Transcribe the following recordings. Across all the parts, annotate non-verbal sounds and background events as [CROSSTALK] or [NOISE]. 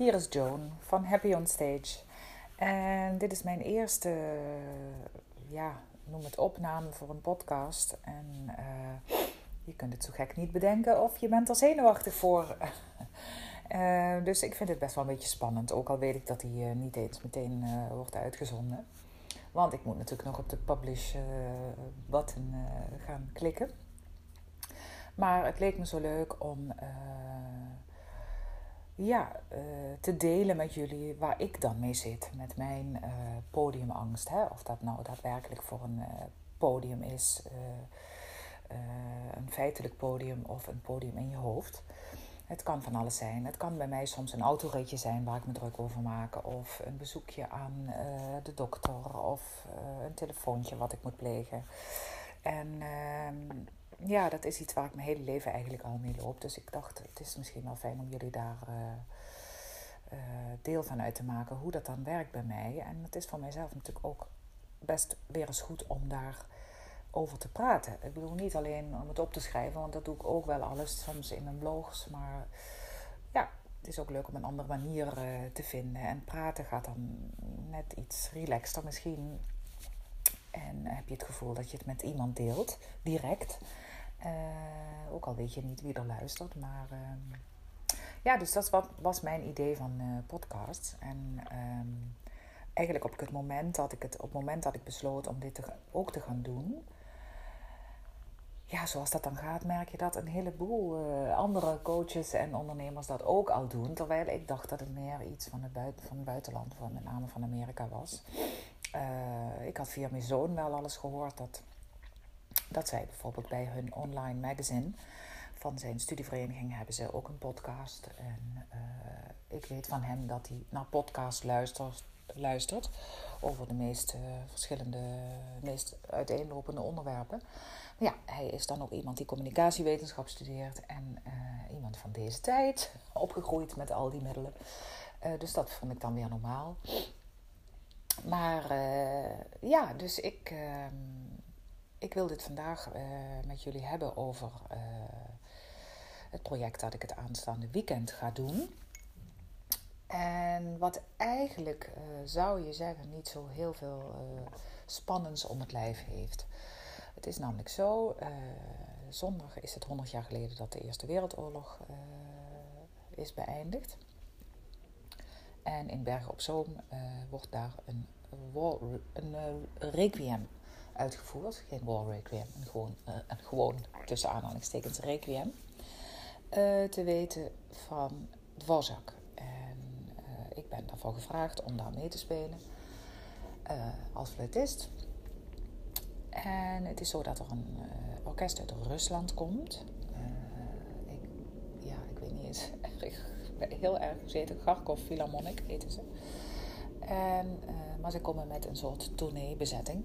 Hier is Joan van Happy on Stage. En dit is mijn eerste, ja, noem het opname voor een podcast. En uh, je kunt het zo gek niet bedenken of je bent er zenuwachtig voor. uh, [LAUGHS] dus ik vind het best wel een beetje spannend, ook al weet ik dat hij uh, niet eens meteen wordt uitgezonden. Want ik moet natuurlijk nog op de publish button gaan klikken. Maar het leek me zo leuk om ja, uh, te delen met jullie waar ik dan mee zit met mijn uh, podiumangst. Hè? Of dat nou daadwerkelijk voor een uh, podium is, een feitelijk podium of een podium in je hoofd. Het kan van alles zijn. Het kan bij mij soms een autoritje zijn waar ik me druk over maak. Of een bezoekje aan de dokter. Of een telefoontje wat ik moet plegen. En ehm, ja, dat is iets waar ik mijn hele leven eigenlijk al mee loop. Dus ik dacht, het is misschien wel fijn om jullie daar uh, uh, deel van uit te maken. Hoe dat dan werkt bij mij. En het is voor mijzelf natuurlijk ook best weer eens goed om daar over te praten. Ik bedoel niet alleen om het op te schrijven, want dat doe ik ook wel alles soms in mijn blogs. Maar ja, het is ook leuk om een andere manier uh, te vinden. En praten gaat dan net iets relaxter misschien. En heb je het gevoel dat je het met iemand deelt, direct. Uh, ook al weet je niet wie er luistert. Maar uh, ja, dus dat was mijn idee van uh, podcast. En um, eigenlijk op het moment dat ik het, op het moment dat ik besloot om dit ook te gaan doen. Ja, zoals dat dan gaat, merk je dat een heleboel andere coaches en ondernemers dat ook al doen. Terwijl ik dacht dat het meer iets van het, buiten, van het buitenland, van met name van Amerika was. ik had via mijn zoon wel alles gehoord dat dat zij bijvoorbeeld bij hun online magazine van zijn studievereniging hebben ze ook een podcast. En uh, ik weet van hem dat hij naar podcast luistert, luistert over de meest verschillende, meest uiteenlopende onderwerpen. Maar ja, hij is dan ook iemand die communicatiewetenschap studeert en uh, iemand van deze tijd, opgegroeid met al die middelen. dus dat vond ik dan weer normaal. Maar ja, dus ik ehm, ik wil dit vandaag uh, met jullie hebben over uh, het project dat ik het aanstaande weekend ga doen. En wat eigenlijk uh, zou je zeggen niet zo heel veel spannends om het lijf heeft. Het is namelijk zo, zondag is het 100 jaar geleden dat de Eerste Wereldoorlog is beëindigd. En in Bergen op Zoom wordt daar een, een requiem uitgevoerd. Geen war requiem, een gewoon, een gewoon tussen aanhalingstekens requiem. Uh, te weten van Dvorak. En uh, ik ben daarvoor gevraagd om daar mee te spelen als fluitist. En het is zo dat er een orkest uit Rusland komt. ik, ja, ik weet niet eens. [LAUGHS] heel erg gezeten. Kharkov Philharmonic heten ze. En, maar ze komen met een soort tourneebezetting.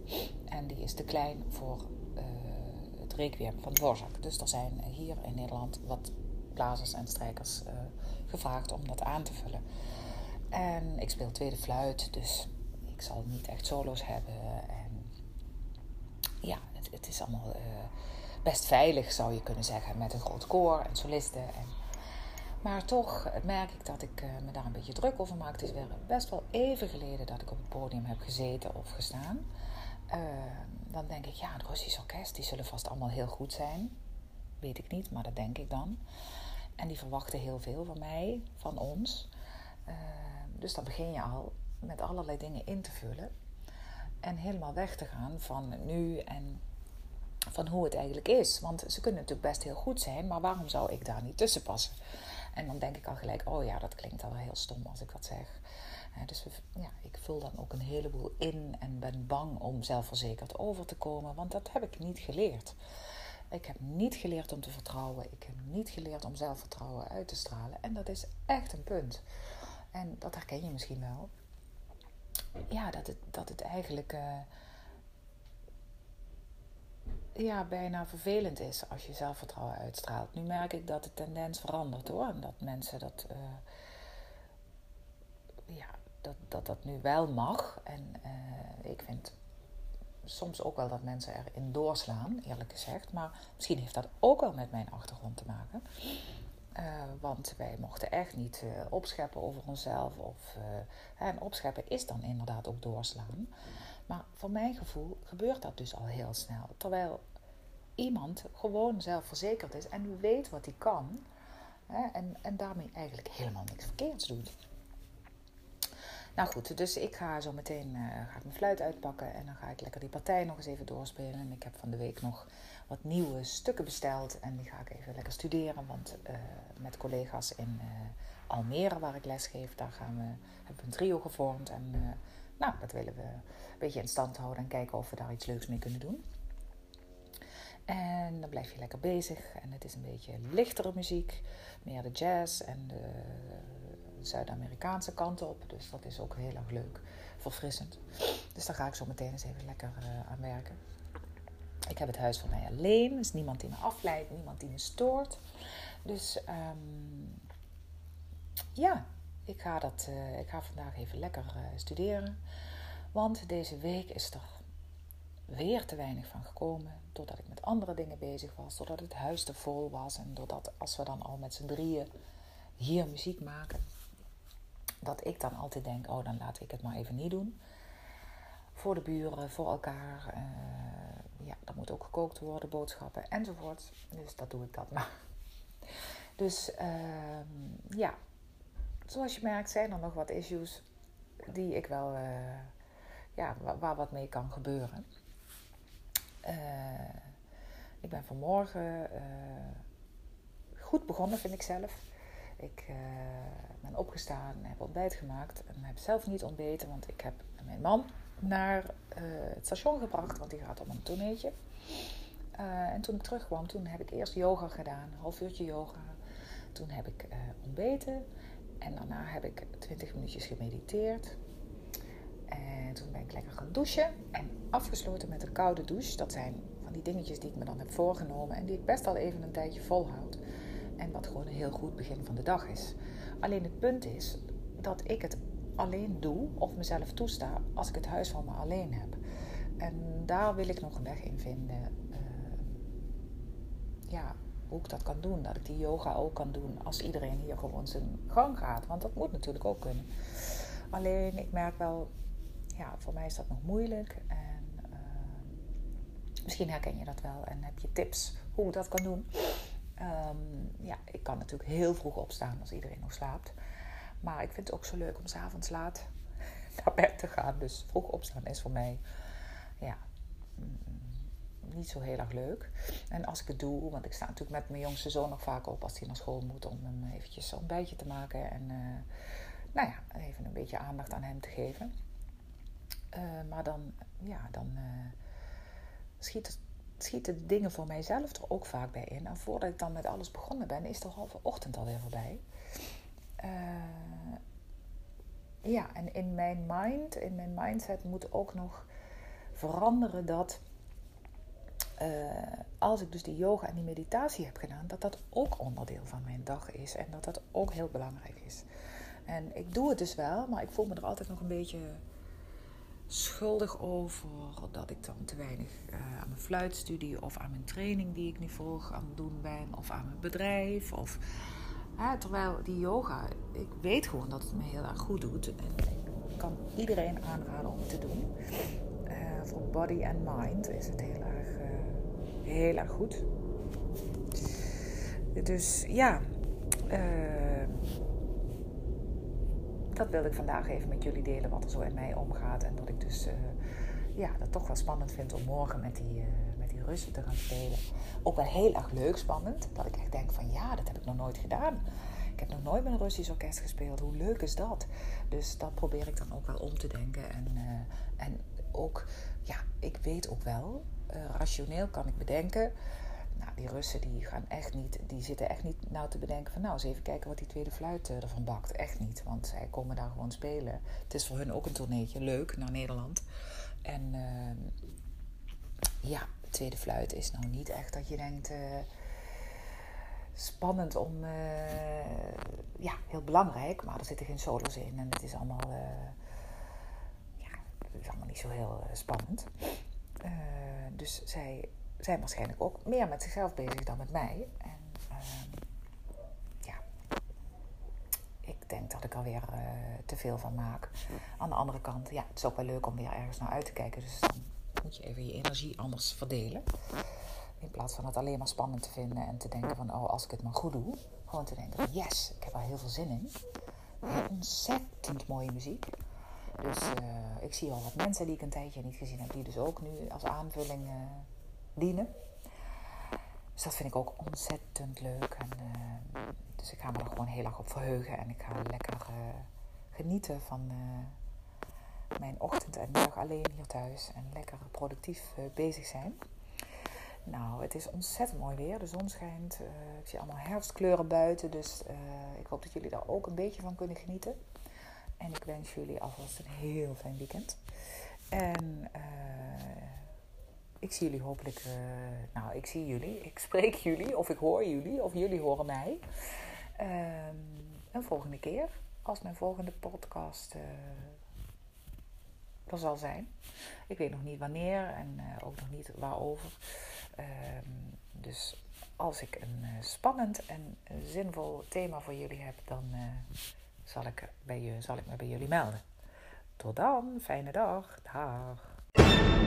En die is te klein voor uh, het requiem van Dvorak. Dus er zijn hier in Nederland wat blazers en strijkers uh, gevraagd om dat aan te vullen. En ik speel tweede fluit, dus ik zal niet echt solo's hebben. En ja, het, het is allemaal best veilig, zou je kunnen zeggen, met een groot koor en solisten. En maar toch merk ik dat ik eh, me daar een beetje druk over maak. Het is weer best wel even geleden dat ik op het podium heb gezeten of gestaan. Uh, dan denk ik, ja, het Russisch orkest, die zullen vast allemaal heel goed zijn. Weet ik niet, maar dat denk ik dan. En die verwachten heel veel van mij, van ons. Uh, dus dan begin je al met allerlei dingen in te vullen. En helemaal weg te gaan van nu en van hoe het eigenlijk is. Want ze kunnen natuurlijk best heel goed zijn, maar waarom zou ik daar niet tussen passen? En dan denk ik al gelijk, oh ja, dat klinkt al heel stom als ik dat zeg. Dus ja, ik vul dan ook een heleboel in en ben bang om zelfverzekerd over te komen, want dat heb ik niet geleerd. Ik heb niet geleerd om te vertrouwen. Ik heb niet geleerd om zelfvertrouwen uit te stralen. En dat is echt een punt. En dat herken je misschien wel. Ja, dat het, dat het eigenlijk. Uh, ja, bijna vervelend is als je zelfvertrouwen uitstraalt. Nu merk ik dat de tendens verandert hoor. En dat mensen dat, uh, ja, dat, dat dat nu wel mag. En uh, ik vind soms ook wel dat mensen erin doorslaan, eerlijk gezegd. Maar misschien heeft dat ook wel met mijn achtergrond te maken. want wij mochten echt niet opscheppen over onszelf. Of, en opscheppen is dan inderdaad ook doorslaan. Maar voor mijn gevoel gebeurt dat dus al heel snel. Terwijl iemand gewoon zelfverzekerd is en weet wat hij kan. Hè, en, en daarmee eigenlijk helemaal niks verkeerds doet. Nou goed, dus ik ga zo meteen uh, ga ik mijn fluit uitpakken en dan ga ik lekker die partij nog eens even doorspelen. En ik heb van de week nog wat nieuwe stukken besteld en die ga ik even lekker studeren. Want uh, met collega's in uh, Almere, waar ik les geef, daar gaan we, hebben we een trio gevormd. En nou, dat willen we een beetje in stand houden en kijken of we daar iets leuks mee kunnen doen. En dan blijf je lekker bezig. En het is een beetje lichtere muziek. Meer de jazz en de Zuid-Amerikaanse kant op. Dus dat is ook heel erg leuk. Verfrissend. Dus daar ga ik zo meteen eens even lekker uh, aan werken. Ik heb het huis voor mij alleen. Er is niemand die me afleidt. Niemand die me stoort. Dus um, ja, ik ga, dat, uh, ik ga vandaag even lekker uh, studeren. Want deze week is er weer te weinig van gekomen. Doordat ik met andere dingen bezig was. Doordat het huis te vol was. En doordat als we dan al met z'n drieën hier muziek maken. Dat ik dan altijd denk, oh dan laat ik het maar even niet doen. Voor de buren, voor elkaar. Uh, ja, er moet ook gekookt worden, boodschappen enzovoort. Dus dat doe ik dat maar. [LAUGHS] Dus uh, ja, zoals je merkt zijn er nog wat issues die ik wel, uh, ja, waar, wat mee kan gebeuren. Uh, ik ben vanmorgen goed begonnen, vind ik zelf. Ik ben opgestaan, heb ontbijt gemaakt en heb zelf niet ontbeten, want ik heb mijn man naar het station gebracht, want die gaat op een toneetje. en toen ik terugkwam, toen heb ik eerst yoga gedaan, een half uurtje yoga. Toen heb ik ontbeten en daarna heb ik 20 minuutjes gemediteerd. En toen ben ik lekker gaan douchen. En afgesloten met een koude douche. Dat zijn van die dingetjes die ik me dan heb voorgenomen. En die ik best al even een tijdje volhoud. En wat gewoon een heel goed begin van de dag is. Alleen het punt is dat ik het alleen doe of mezelf toesta als ik het huis van me alleen heb. En daar wil ik nog een weg in vinden. Uh, ja, hoe ik dat kan doen. Dat ik die yoga ook kan doen als iedereen hier gewoon zijn gang gaat. Want dat moet natuurlijk ook kunnen. Alleen ik merk wel, ja, voor mij is dat nog moeilijk. En uh, misschien herken je dat wel en heb je tips hoe ik dat kan doen. Um, ja, ik kan natuurlijk heel vroeg opstaan als iedereen nog slaapt. Maar ik vind het ook zo leuk om s'avonds laat [LAUGHS] naar bed te gaan. Dus vroeg opstaan is voor mij ja, niet zo heel erg leuk. En als ik het doe, want ik sta natuurlijk met mijn jongste zoon nog vaak op als hij naar school moet om hem eventjes een ontbijtje te maken. En uh, nou ja, even een beetje aandacht aan hem te geven. Uh, maar dan, ja, dan uh, schiet, schieten dingen voor mijzelf er ook vaak bij in. En voordat ik dan met alles begonnen ben, is de halve ochtend alweer voorbij. ja, en in mijn mind, in mijn mindset moet ook nog veranderen dat uh, als ik dus die yoga en die meditatie heb gedaan, dat dat ook onderdeel van mijn dag is en dat dat ook heel belangrijk is. En ik doe het dus wel, maar ik voel me er altijd nog een beetje schuldig over dat ik dan te weinig uh, aan mijn fluitstudie of aan mijn training die ik nu volg aan het doen ben, of aan mijn bedrijf. Of, terwijl die yoga, ik weet gewoon dat het me heel erg goed doet en ik kan iedereen aanraden om te doen. Uh, voor body and mind is het heel erg heel erg goed. Dus ja, dat wilde ik vandaag even met jullie delen, wat er zo in mij omgaat. En dat ik dus uh, ja, dat toch wel spannend vind om morgen met die, uh, met die Russen te gaan spelen. Ook wel heel erg leuk spannend. Dat ik echt denk van ja, dat heb ik nog nooit gedaan. Ik heb nog nooit met een Russisch orkest gespeeld. Hoe leuk is dat? Dus dat probeer ik dan ook wel om te denken. En, en ook, ja, ik weet ook wel rationeel kan ik bedenken. Nou, die Russen die gaan echt niet, die zitten echt niet nou te bedenken van nou eens even kijken wat die tweede fluit uh, ervan bakt. Echt niet, want zij komen daar gewoon spelen. Het is voor hun ook een tourneetje, leuk, naar Nederland. En uh, ja, tweede fluit is nou niet echt dat je denkt uh, spannend om, ja, heel belangrijk, maar er zitten geen solos in en het is allemaal, ja, het is allemaal niet zo heel spannend. Dus zij zijn waarschijnlijk ook meer met zichzelf bezig dan met mij. En uh, ja, ik er weer uh, te veel van maak. Aan de andere kant, ja, het is ook wel leuk om weer ergens naar uit te kijken. Dus dan moet je even je energie anders verdelen. In plaats van het alleen maar spannend te vinden en te denken van, oh, als ik het maar goed doe. Gewoon te denken van, yes, ik heb er heel veel zin in. Ontzettend mooie muziek. Dus uh, ik zie al wat mensen die ik een tijdje niet gezien heb, die dus ook nu als aanvulling uh, dienen. Dus dat vind ik ook ontzettend leuk. En, uh, dus ik ga me er gewoon heel erg op verheugen. En ik ga lekker genieten van mijn ochtend en middag alleen hier thuis. En lekker productief bezig zijn. Nou, het is ontzettend mooi weer. De zon schijnt. ik zie allemaal herfstkleuren buiten. Dus ik hoop dat jullie daar ook een beetje van kunnen genieten. En ik wens jullie alvast een heel fijn weekend. En ik zie jullie hopelijk. Uh, nou, ik zie jullie. [LAUGHS] Ik spreek jullie. Of ik hoor jullie. Of jullie horen mij. Uh, een volgende keer. Als mijn volgende podcast uh, er zal zijn. Ik weet nog niet wanneer en ook nog niet waarover. Ehm, dus als ik een spannend en zinvol thema voor jullie heb, dan zal ik, bij je, zal ik me bij jullie melden. Tot dan, fijne dag. Dag.